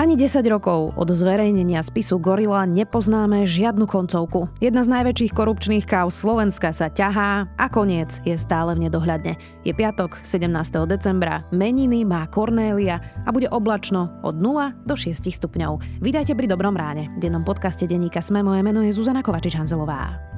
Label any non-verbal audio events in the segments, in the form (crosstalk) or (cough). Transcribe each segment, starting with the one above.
Ani 10 rokov od zverejnenia spisu Gorila nepoznáme žiadnu koncovku. Jedna z najväčších korupčných káv Slovenska sa ťahá a koniec je stále v nedohľadne. Je piatok, 17. decembra, meniny má Kornélia a bude oblačno od 0 do 6 stupňov. Vítajte pri Dobrom ráne. V dennom podcaste denníka Sme moje meno je Zuzana Kovačič-Hanzelová.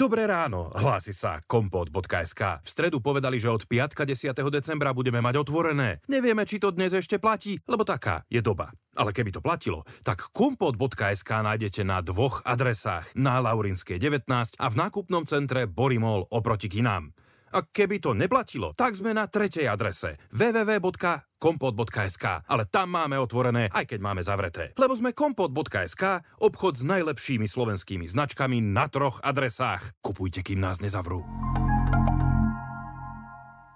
Dobré ráno, hlási sa kompot.sk. V stredu povedali, že od piatka 10. decembra budeme mať otvorené. Nevieme, či to dnes ešte platí, lebo taká je doba. Ale keby to platilo, tak kompot.sk nájdete na dvoch adresách. Na Laurinskej 19 a v nákupnom centre Borimol oproti kinám. A keby to neplatilo, tak sme na tretej adrese www.kompot.sk, ale tam máme otvorené, aj keď máme zavreté. Lebo sme kompot.sk, obchod s najlepšími slovenskými značkami na troch adresách. Kupujte, kým nás nezavrú.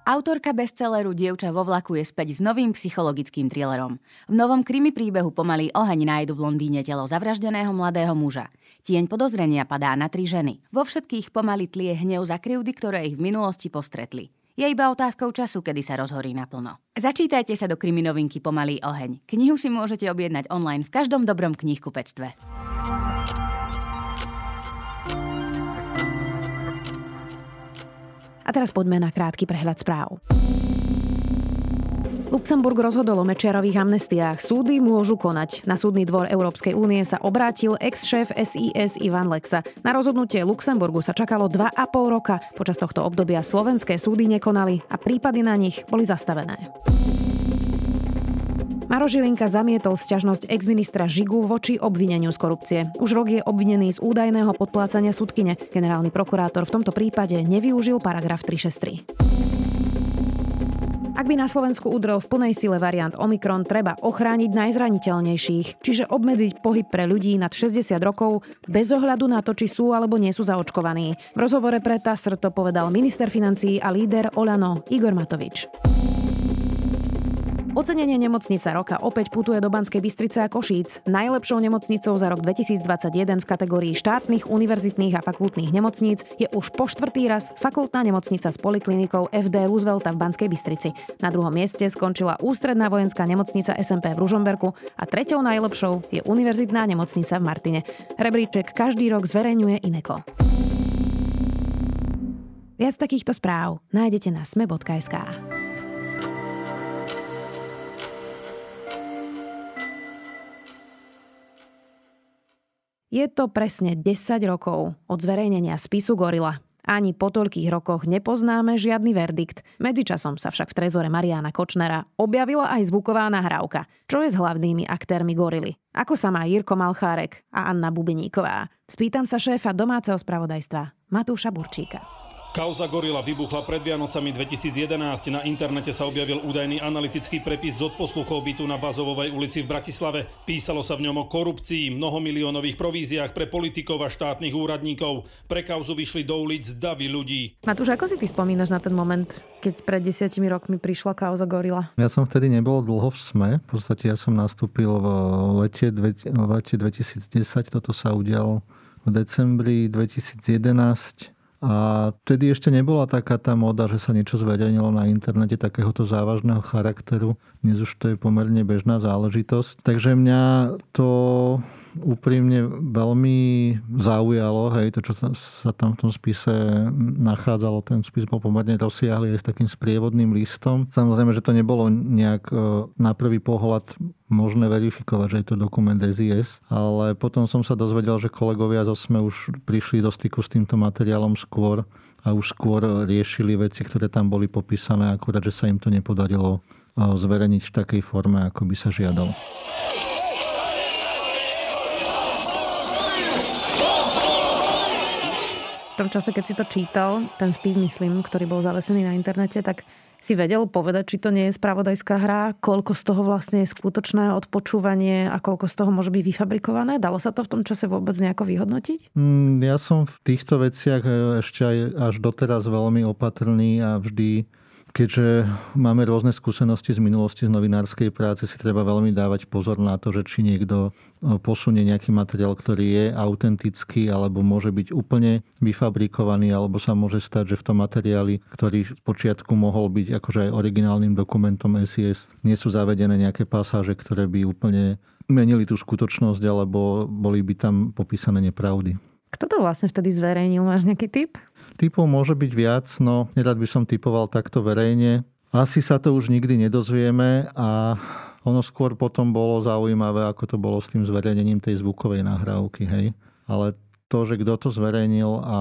Autorka bestselleru Dievča vo vlaku je späť s novým psychologickým thrillerom. V novom krimi príbehu pomalý oheň nájdu v Londýne telo zavraždeného mladého muža. Tieň podozrenia padá na tri ženy. Vo všetkých pomaly tlie hnev za krivdy, ktoré ich v minulosti postretli. Je iba otázkou času, kedy sa rozhorí naplno. Začítajte sa do kriminovinky Pomalý oheň. Knihu si môžete objednať online v každom dobrom knihkupectve. A teraz poďme na krátky prehľad správ. Luxemburg rozhodol o Mečiarových amnestiách. Súdy môžu konať. Na súdny dvor Európskej únie sa obrátil ex-šéf SIS Ivan Lexa. Na rozhodnutie Luxemburgu sa čakalo 2,5 roka. Počas tohto obdobia slovenské súdy nekonali a prípady na nich boli zastavené. Maro Žilinka zamietol sťažnosť exministra Žigu voči obvineniu z korupcie. Už rok je obvinený z údajného podplácania súdkyne. Generálny prokurátor v tomto prípade nevyužil paragraf 363. Ak by na Slovensku udrel v plnej sile variant Omikron, treba ochrániť najzraniteľnejších, čiže obmedziť pohyb pre ľudí nad 60 rokov bez ohľadu na to, či sú alebo nie sú zaočkovaní. V rozhovore pre TASR to povedal minister financií a líder Olano Igor Matovič. Ocenenie nemocnica roka opäť putuje do Banskej Bystrice a Košíc. Najlepšou nemocnicou za rok 2021 v kategórii štátnych, univerzitných a fakultných nemocníc je už po štvrtý raz fakultná nemocnica s poliklinikou FD Roosevelta v Banskej Bystrici. Na druhom mieste skončila ústredná vojenská nemocnica SMP v Ružomberku a treťou najlepšou je univerzitná nemocnica v Martine. Rebríček každý rok zverejňuje Ineko. Viac takýchto správ nájdete na sme.sk. Je to presne 10 rokov od zverejnenia spisu Gorila. Ani po toľkých rokoch nepoznáme žiadny verdikt. Medzičasom sa však v trezore Mariana Kočnera objavila aj zvuková nahrávka. Čo je s hlavnými aktérmi Gorily? Ako sa má Jirko Malchárek a Anna Bubeníková? Spýtam sa šéfa domáceho spravodajstva Matúša Burčíka. Kauza Gorila vybuchla pred Vianocami 2011. Na internete sa objavil údajný analytický prepis z odposluchov bytu na Vazovovej ulici v Bratislave. Písalo sa v ňom o korupcii, mnohomiliónových províziách pre politikov a štátnych úradníkov. Pre kauzu vyšli do ulic davy ľudí. Matúš, ako si ty spomínaš na ten moment, keď pred desiatimi rokmi prišla kauza Gorila? Ja som vtedy nebol dlho v SME. V podstate ja som nastúpil v lete, v lete 2010. Toto sa udialo v decembri 2011 a vtedy ešte nebola taká tá moda, že sa niečo zverejnilo na internete takéhoto závažného charakteru. Dnes už to je pomerne bežná záležitosť. Takže mňa to úprimne veľmi zaujalo, hej, to, čo sa, sa tam v tom spise nachádzalo, ten spis bol pomerne rozsiahly aj s takým sprievodným listom. Samozrejme, že to nebolo nejak e, na prvý pohľad možné verifikovať, že je to dokument SIS, ale potom som sa dozvedel, že kolegovia zo SME už prišli do styku s týmto materiálom skôr a už skôr riešili veci, ktoré tam boli popísané, akurát, že sa im to nepodarilo e, zverejniť v takej forme, ako by sa žiadalo. V tom čase, keď si to čítal, ten spis, myslím, ktorý bol zavesený na internete, tak si vedel povedať, či to nie je spravodajská hra, koľko z toho vlastne je skutočné odpočúvanie a koľko z toho môže byť vyfabrikované? Dalo sa to v tom čase vôbec nejako vyhodnotiť? Mm, ja som v týchto veciach e, ešte aj až doteraz veľmi opatrný a vždy keďže máme rôzne skúsenosti z minulosti z novinárskej práce, si treba veľmi dávať pozor na to, že či niekto e, posunie nejaký materiál, ktorý je autentický, alebo môže byť úplne vyfabrikovaný, alebo sa môže stať, že v tom materiáli, ktorý v počiatku mohol byť akože aj originálnym dokumentom SIS, nie sú zavedené nejaké pasáže, ktoré by úplne menili tú skutočnosť, alebo boli by tam popísané nepravdy. Kto to vlastne vtedy zverejnil? Máš nejaký typ? Typov môže byť viac, no nerad by som typoval takto verejne. Asi sa to už nikdy nedozvieme a ono skôr potom bolo zaujímavé, ako to bolo s tým zverejnením tej zvukovej nahrávky, hej. Ale to, že kto to zverejnil a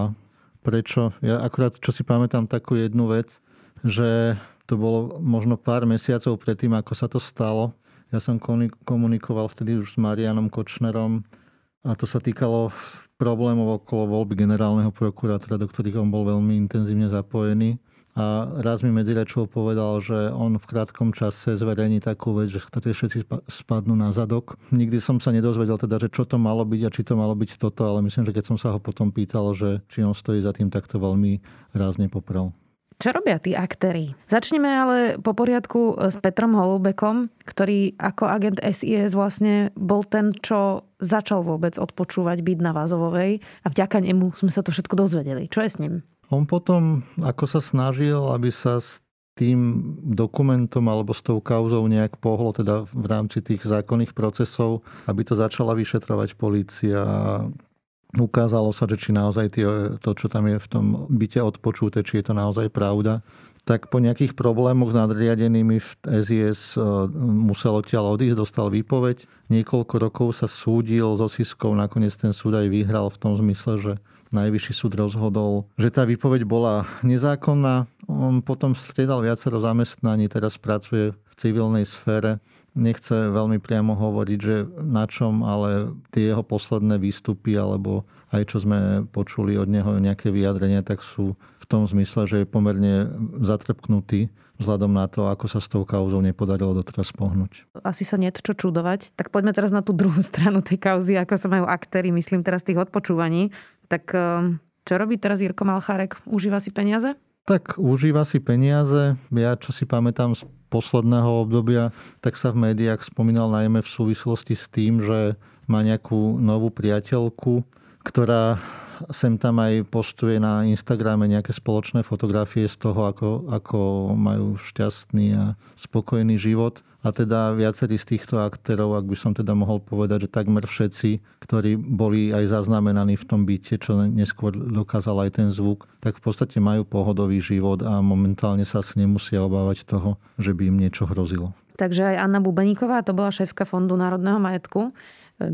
prečo, ja akurát čo si pamätám takú jednu vec, že to bolo možno pár mesiacov predtým, ako sa to stalo. Ja som komunikoval vtedy už s Marianom Kočnerom a to sa týkalo problémov okolo voľby generálneho prokurátora, do ktorých on bol veľmi intenzívne zapojený. A raz mi medzirečov povedal, že on v krátkom čase zverejní takú vec, že ktorí všetci spadnú na zadok. Nikdy som sa nedozvedel teda, že čo to malo byť a či to malo byť toto, ale myslím, že keď som sa ho potom pýtal, že či on stojí za tým, tak to veľmi rázne poprel. Čo robia tí aktéry? Začneme ale po poriadku s Petrom Holubekom, ktorý ako agent SIS vlastne bol ten, čo začal vôbec odpočúvať byť na Vázovovej a vďaka nemu sme sa to všetko dozvedeli. Čo je s ním? On potom, ako sa snažil, aby sa s tým dokumentom alebo s tou kauzou nejak pohlo, teda v rámci tých zákonných procesov, aby to začala vyšetrovať polícia ukázalo sa, že či naozaj tie, to, čo tam je v tom byte odpočúte, či je to naozaj pravda, tak po nejakých problémoch s nadriadenými v SIS e, musel odtiaľ odísť, dostal výpoveď. Niekoľko rokov sa súdil so Siskou, nakoniec ten súd aj vyhral v tom zmysle, že najvyšší súd rozhodol, že tá výpoveď bola nezákonná. On potom striedal viacero zamestnaní, teraz pracuje v civilnej sfére nechce veľmi priamo hovoriť, že na čom, ale tie jeho posledné výstupy alebo aj čo sme počuli od neho nejaké vyjadrenia, tak sú v tom zmysle, že je pomerne zatrpknutý vzhľadom na to, ako sa s tou kauzou nepodarilo doteraz pohnúť. Asi sa nie čo čudovať. Tak poďme teraz na tú druhú (laughs) stranu tej kauzy, ako sa majú aktéry, myslím teraz tých odpočúvaní. Tak ehm, čo robí teraz Jirko Malchárek? Užíva si peniaze? Tak užíva si peniaze. Ja čo si pamätám z posledného obdobia, tak sa v médiách spomínal najmä v súvislosti s tým, že má nejakú novú priateľku, ktorá sem tam aj postuje na Instagrame nejaké spoločné fotografie z toho, ako, ako majú šťastný a spokojný život. A teda viacerí z týchto aktérov, ak by som teda mohol povedať, že takmer všetci, ktorí boli aj zaznamenaní v tom byte, čo neskôr dokázal aj ten zvuk, tak v podstate majú pohodový život a momentálne sa asi nemusia obávať toho, že by im niečo hrozilo. Takže aj Anna Bubeníková, to bola šéfka Fondu národného majetku.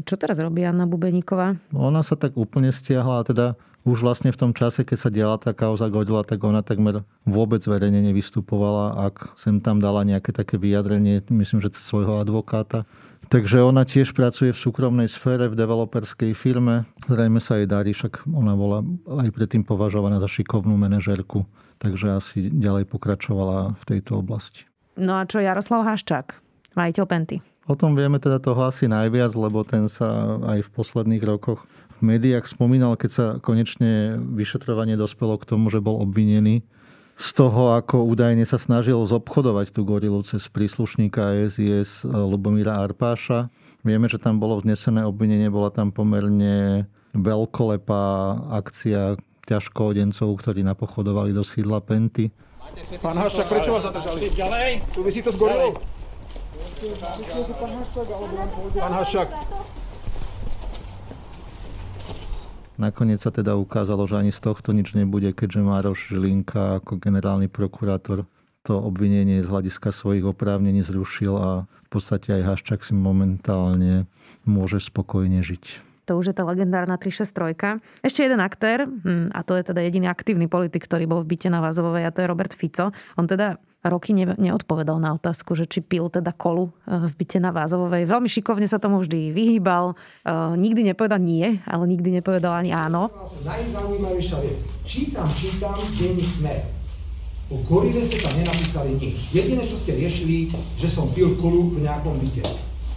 Čo teraz robí Anna Bubeníková? Ona sa tak úplne stiahla a teda už vlastne v tom čase, keď sa diala tá kauza Godila, tak ona takmer vôbec verejne nevystupovala, ak sem tam dala nejaké také vyjadrenie, myslím, že svojho advokáta. Takže ona tiež pracuje v súkromnej sfére, v developerskej firme. Zrejme sa jej darí, však ona bola aj predtým považovaná za šikovnú manažérku, takže asi ďalej pokračovala v tejto oblasti. No a čo Jaroslav Haščák, majiteľ Penty? O tom vieme teda toho asi najviac, lebo ten sa aj v posledných rokoch v médiách spomínal, keď sa konečne vyšetrovanie dospelo k tomu, že bol obvinený z toho, ako údajne sa snažil zobchodovať tú gorilu cez príslušníka SIS Lubomíra Arpáša. Vieme, že tam bolo vznesené obvinenie, bola tam pomerne veľkolepá akcia ťažkoodencov, ktorí napochodovali do sídla Penty. Pán Haščák, prečo vás zadržali? Ďalej. Súvisí to s gorilou? Pán Haščák, Nakoniec sa teda ukázalo, že ani z tohto nič nebude, keďže Mároš Žilinka ako generálny prokurátor to obvinenie z hľadiska svojich oprávnení zrušil a v podstate aj Haščák si momentálne môže spokojne žiť. To už je tá legendárna 363. Ešte jeden aktér, hm, a to je teda jediný aktívny politik, ktorý bol v byte na Vazovovej, a to je Robert Fico. On teda roky ne, neodpovedal na otázku, že či pil teda kolu eh, v byte na Vázovovej. Veľmi šikovne sa tomu vždy vyhýbal. Eh, nikdy nepovedal nie, ale nikdy nepovedal ani áno. Najzaujímavejšia vec. Čítam, čítam denní smer. O gorile ste tam nenapísali nič. Jediné, čo ste riešili, že som pil kolu v nejakom byte.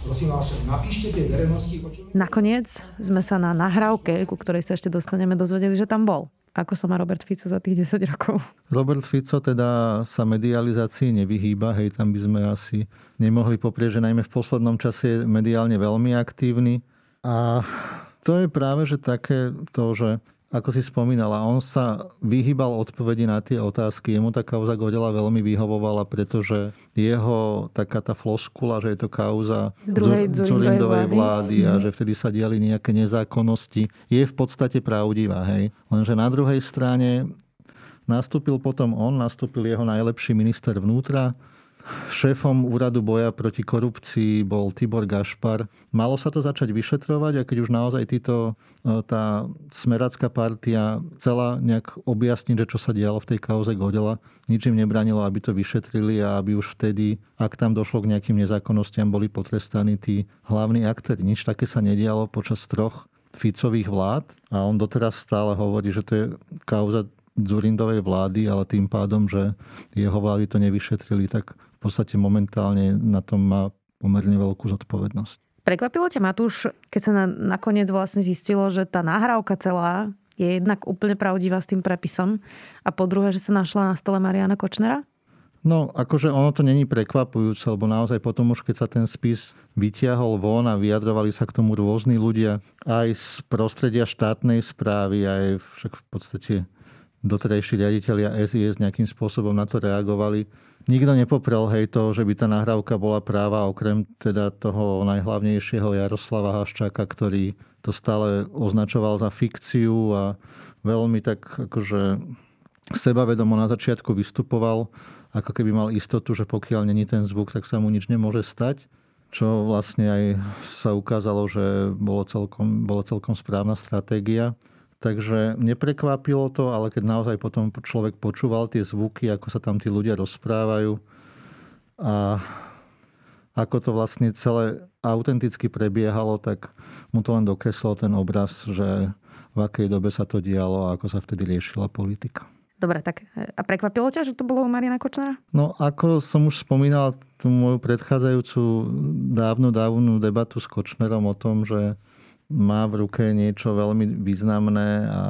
Prosím vás, napíšte verejnosti. Nakoniec sme sa na nahrávke, ku ktorej sa ešte dostaneme, dozvedeli, že tam bol. Ako sa má Robert Fico za tých 10 rokov? Robert Fico teda sa medializácii nevyhýba, hej, tam by sme asi nemohli poprieť, že najmä v poslednom čase je mediálne veľmi aktívny. A to je práve, že také to, že ako si spomínala, on sa vyhýbal odpovedi na tie otázky. Jemu tá kauza Godela veľmi vyhovovala, pretože jeho taká tá floskula, že je to kauza Zurindovej vlády. vlády a že vtedy sa diali nejaké nezákonnosti, je v podstate pravdivá. Hej? Lenže na druhej strane nastúpil potom on, nastúpil jeho najlepší minister vnútra, Šéfom úradu boja proti korupcii bol Tibor Gašpar. Malo sa to začať vyšetrovať a keď už naozaj títo, e, tá smeracká partia chcela nejak objasniť, že čo sa dialo v tej kauze Godela, nič im nebranilo, aby to vyšetrili a aby už vtedy, ak tam došlo k nejakým nezákonnostiam, boli potrestaní tí hlavní aktéri. Nič také sa nedialo počas troch Ficových vlád a on doteraz stále hovorí, že to je kauza Zurindovej vlády, ale tým pádom, že jeho vlády to nevyšetrili, tak podstate momentálne na tom má pomerne veľkú zodpovednosť. Prekvapilo ťa, Matúš, keď sa na, nakoniec vlastne zistilo, že tá nahrávka celá je jednak úplne pravdivá s tým prepisom a po druhé, že sa našla na stole Mariana Kočnera? No, akože ono to není prekvapujúce, lebo naozaj potom už keď sa ten spis vytiahol von a vyjadrovali sa k tomu rôzni ľudia aj z prostredia štátnej správy, aj však v podstate doterajší riaditeľia SIS nejakým spôsobom na to reagovali, Nikto nepoprel hej to, že by tá nahrávka bola práva, okrem teda toho najhlavnejšieho Jaroslava Haščáka, ktorý to stále označoval za fikciu a veľmi tak akože sebavedomo na začiatku vystupoval, ako keby mal istotu, že pokiaľ není ten zvuk, tak sa mu nič nemôže stať čo vlastne aj sa ukázalo, že bolo celkom, bolo celkom správna stratégia. Takže neprekvapilo to, ale keď naozaj potom človek počúval tie zvuky, ako sa tam tí ľudia rozprávajú a ako to vlastne celé autenticky prebiehalo, tak mu to len dokreslil ten obraz, že v akej dobe sa to dialo a ako sa vtedy riešila politika. Dobre, tak a prekvapilo ťa, že to bolo u Mariana Kočnera? No, ako som už spomínal tú moju predchádzajúcu dávnu, dávnu debatu s Kočnerom o tom, že má v ruke niečo veľmi významné a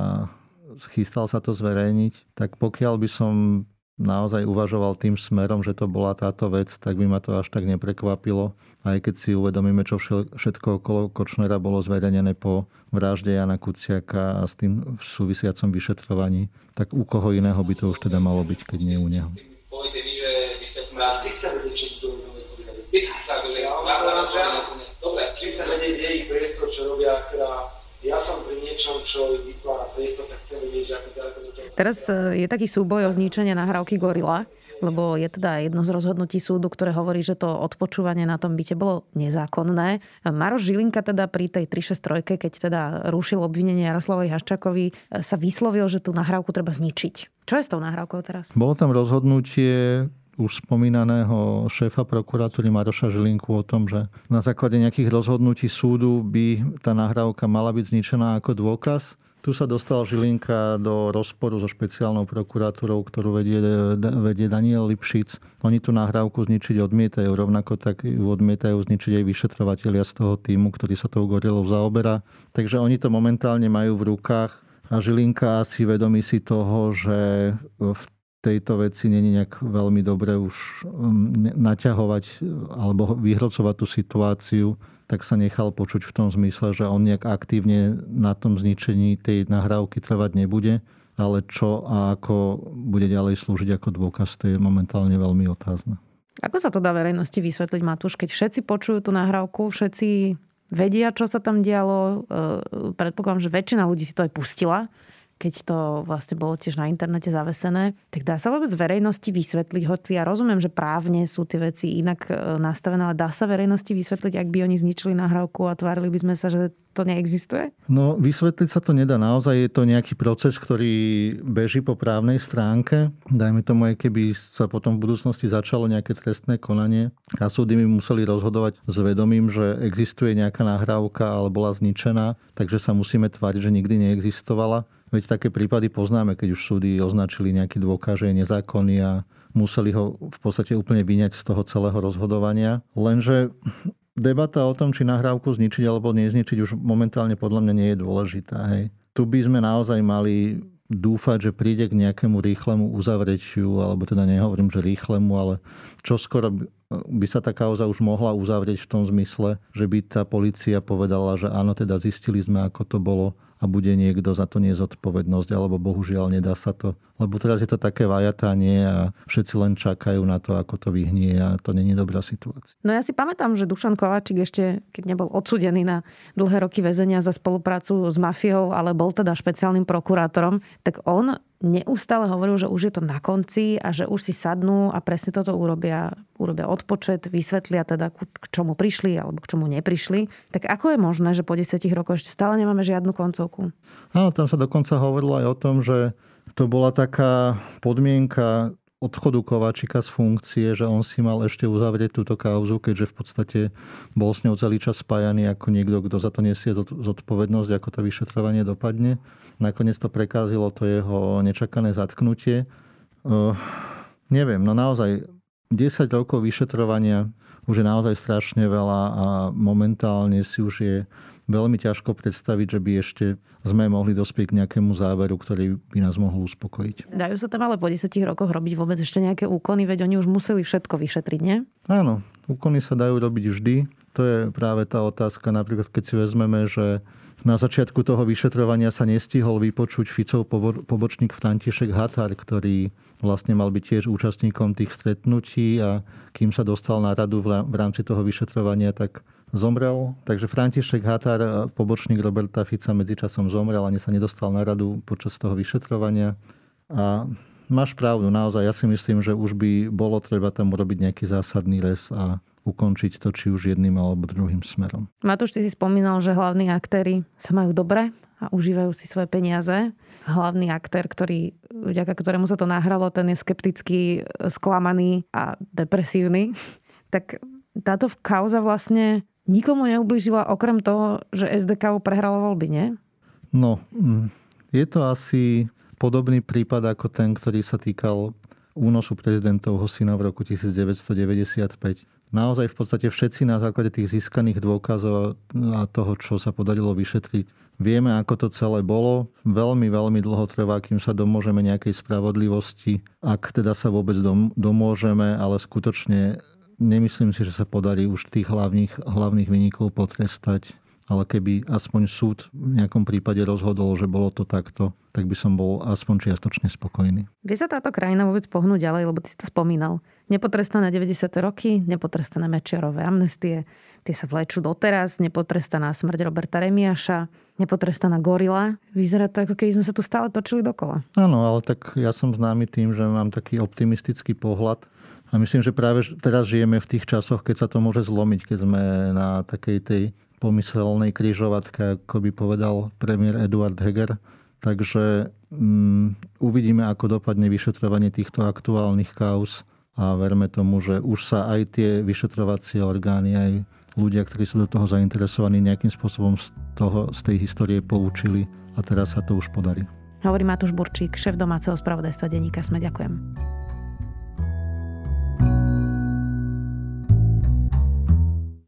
chystal sa to zverejniť, tak pokiaľ by som naozaj uvažoval tým smerom, že to bola táto vec, tak by ma to až tak neprekvapilo. Aj keď si uvedomíme, čo všetko okolo Kočnera bolo zverejnené po vražde Jana Kuciaka a s tým v súvisiacom vyšetrovaní, tak u koho iného by to už teda malo byť, keď nie u neho. Poviete vy, že vy ste vedieť, čo Dobre, vždy sa vedieť, kde ich priestor, čo robia, teda ja som pri niečom, čo vytvára priestor, tak chcem vedieť, že ako ďaleko do toho... Teraz e, je taký súboj o zničenie nahrávky Gorila, lebo je teda jedno z rozhodnutí súdu, ktoré hovorí, že to odpočúvanie na tom byte bolo nezákonné. Maroš Žilinka teda pri tej 363, keď teda rušil obvinenie Jaroslavoj Haščakovi, e, sa vyslovil, že tú nahrávku treba zničiť. Čo je s tou nahrávkou teraz? Bolo tam rozhodnutie už spomínaného šéfa prokuratúry Maroša Žilinku o tom, že na základe nejakých rozhodnutí súdu by tá nahrávka mala byť zničená ako dôkaz. Tu sa dostal Žilinka do rozporu so špeciálnou prokuratúrou, ktorú vedie, vedie Daniel Lipšic. Oni tú nahrávku zničiť odmietajú, rovnako tak ju odmietajú zničiť aj vyšetrovateľia z toho týmu, ktorý sa tou gorilou zaoberá. Takže oni to momentálne majú v rukách a Žilinka si vedomí si toho, že v tejto veci není nejak veľmi dobre už um, naťahovať alebo vyhrocovať tú situáciu, tak sa nechal počuť v tom zmysle, že on nejak aktívne na tom zničení tej nahrávky trvať nebude, ale čo a ako bude ďalej slúžiť ako dôkaz, to je momentálne veľmi otázne. Ako sa to dá verejnosti vysvetliť, Matúš, keď všetci počujú tú nahrávku, všetci vedia, čo sa tam dialo, e, predpokladám, že väčšina ľudí si to aj pustila, keď to vlastne bolo tiež na internete zavesené, tak dá sa vôbec verejnosti vysvetliť, hoci ja rozumiem, že právne sú tie veci inak e, nastavené, ale dá sa verejnosti vysvetliť, ak by oni zničili nahrávku a tvárili by sme sa, že to neexistuje? No, vysvetliť sa to nedá. Naozaj je to nejaký proces, ktorý beží po právnej stránke. Dajme tomu, aj keby sa potom v budúcnosti začalo nejaké trestné konanie a súdy by museli rozhodovať s vedomím, že existuje nejaká nahrávka, ale bola zničená, takže sa musíme tváriť, že nikdy neexistovala Veď také prípady poznáme, keď už súdy označili nejaký dôkaz, že je nezákonný a museli ho v podstate úplne vyňať z toho celého rozhodovania. Lenže debata o tom, či nahrávku zničiť alebo nezničiť, už momentálne podľa mňa nie je dôležitá. Hej. Tu by sme naozaj mali dúfať, že príde k nejakému rýchlemu uzavretiu, alebo teda nehovorím, že rýchlemu, ale čo skoro by sa tá kauza už mohla uzavrieť v tom zmysle, že by tá policia povedala, že áno, teda zistili sme, ako to bolo a bude niekto za to nezodpovednosť, alebo bohužiaľ nedá sa to. Lebo teraz je to také vajatanie a všetci len čakajú na to, ako to vyhnie a to není dobrá situácia. No ja si pamätám, že Dušan Kováčik ešte, keď nebol odsudený na dlhé roky väzenia za spoluprácu s mafiou, ale bol teda špeciálnym prokurátorom, tak on neustále hovoril, že už je to na konci a že už si sadnú a presne toto urobia, urobia odpočet, vysvetlia teda, k čomu prišli alebo k čomu neprišli. Tak ako je možné, že po 10 rokoch ešte stále nemáme žiadnu koncovku? Áno, tam sa dokonca hovorilo aj o tom, že to bola taká podmienka odchodu Kováčika z funkcie, že on si mal ešte uzavrieť túto kauzu, keďže v podstate bol s ňou celý čas spájaný ako niekto, kto za to nesie zodpovednosť, ako to vyšetrovanie dopadne. Nakoniec to prekázilo to jeho nečakané zatknutie. Uh, neviem, no naozaj 10 rokov vyšetrovania už je naozaj strašne veľa a momentálne si už je veľmi ťažko predstaviť, že by ešte sme mohli dospieť k nejakému záveru, ktorý by nás mohol uspokojiť. Dajú sa tam ale po 10 rokoch robiť vôbec ešte nejaké úkony, veď oni už museli všetko vyšetriť, nie? Áno, úkony sa dajú robiť vždy. To je práve tá otázka, napríklad keď si vezmeme, že na začiatku toho vyšetrovania sa nestihol vypočuť Ficov pobočník František Hatar, ktorý vlastne mal byť tiež účastníkom tých stretnutí a kým sa dostal na radu v rámci toho vyšetrovania, tak zomrel. Takže František Hatar, pobočník Roberta Fica, medzičasom zomrel, ani sa nedostal na radu počas toho vyšetrovania. A máš pravdu, naozaj, ja si myslím, že už by bolo treba tam urobiť nejaký zásadný les a ukončiť to či už jedným alebo druhým smerom. Matúš, ty si spomínal, že hlavní aktéry sa majú dobre a užívajú si svoje peniaze. Hlavný aktér, ktorý, vďaka ktorému sa to nahralo, ten je skeptický, sklamaný a depresívny. (laughs) Tak táto kauza vlastne nikomu neublížila okrem toho, že SDK prehralo voľby, nie? No, mm, je to asi podobný prípad ako ten, ktorý sa týkal únosu prezidentovho syna v roku 1995. Naozaj v podstate všetci na základe tých získaných dôkazov a toho, čo sa podarilo vyšetriť, vieme, ako to celé bolo. Veľmi, veľmi dlho trvá, kým sa domôžeme nejakej spravodlivosti, ak teda sa vôbec domôžeme, ale skutočne nemyslím si, že sa podarí už tých hlavných, hlavných vynikov potrestať, ale keby aspoň súd v nejakom prípade rozhodol, že bolo to takto, tak by som bol aspoň čiastočne spokojný. Vie sa táto krajina vôbec pohnúť ďalej, lebo ty si to spomínal. Nepotrestané 90. roky, nepotrestané Mečiarové amnestie, tie sa vlečú doteraz, nepotrestaná smrť Roberta Remiaša, nepotrestaná gorila. Vyzerá to, ako keby sme sa tu stále točili dokola. Áno, ale tak ja som známy tým, že mám taký optimistický pohľad a myslím, že práve teraz žijeme v tých časoch, keď sa to môže zlomiť, keď sme na takej tej pomyselnej kryžovatke, ako by povedal premiér Eduard Heger. Takže um, uvidíme, ako dopadne vyšetrovanie týchto aktuálnych kauz a verme tomu, že už sa aj tie vyšetrovacie orgány, aj ľudia, ktorí sú do toho zainteresovaní, nejakým spôsobom z, toho, z tej histórie poučili a teraz sa to už podarí. Hovorí Matúš Burčík, šéf domáceho spravodajstva denníka Sme. Ďakujem.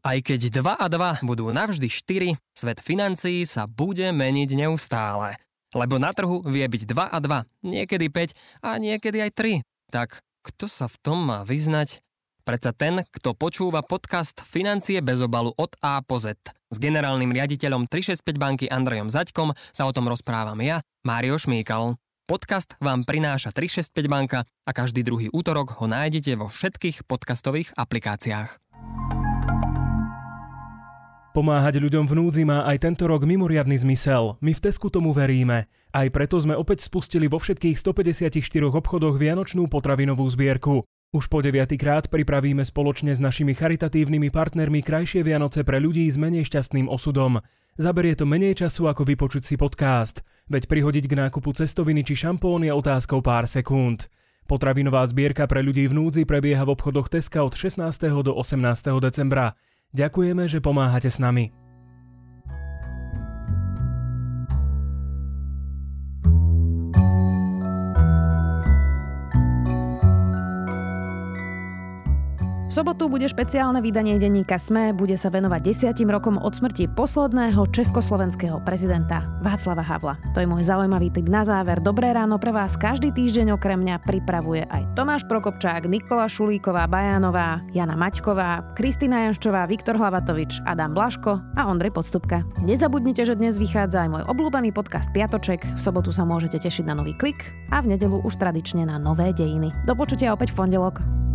Aj keď 2 a 2 budú navždy 4, svet financií sa bude meniť neustále. Lebo na trhu vie byť 2 a 2, niekedy 5 a niekedy aj 3. Tak kto sa v tom má vyznať? Predsa ten, kto počúva podcast Financie bez obalu od A po Z. S generálnym riaditeľom 365 banky Andrejom Zaďkom sa o tom rozprávam ja, Mário Šmíkal. Podcast vám prináša 365 banka a každý druhý útorok ho nájdete vo všetkých podcastových aplikáciách. Pomáhať ľuďom v núdzi má aj tento rok mimoriadny zmysel. My v Tesku tomu veríme. Aj preto sme opäť spustili vo všetkých 154 obchodoch Vianočnú potravinovú zbierku. Už po deviatýkrát pripravíme spoločne s našimi charitatívnymi partnermi krajšie Vianoce pre ľudí s menej šťastným osudom. Zaberie to menej času ako vypočuť si podcast, veď prihodiť k nákupu cestoviny či šampón je otázkou pár sekúnd. Potravinová zbierka pre ľudí v núdzi prebieha v obchodoch Teska od 16. do 18. decembra. Ďakujeme, že pomáhate s nami. Sobotu bude špeciálne vydanie denníka SME, bude sa venovať desiatim rokom od smrti posledného československého prezidenta Václava Havla. To je môj zaujímavý tip na záver. Dobré ráno pre vás každý týždeň okrem mňa pripravuje aj Tomáš Prokopčák, Nikola Šulíková, Bajánová, Jana Maťková, Kristina Janščová, Viktor Hlavatovič, Adam Blaško a Ondrej Podstupka. Nezabudnite, že dnes vychádza aj môj obľúbený podcast Piatoček. V sobotu sa môžete tešiť na nový klik a v nedelu už tradične na nové dejiny. Do počutia opäť v pondelok.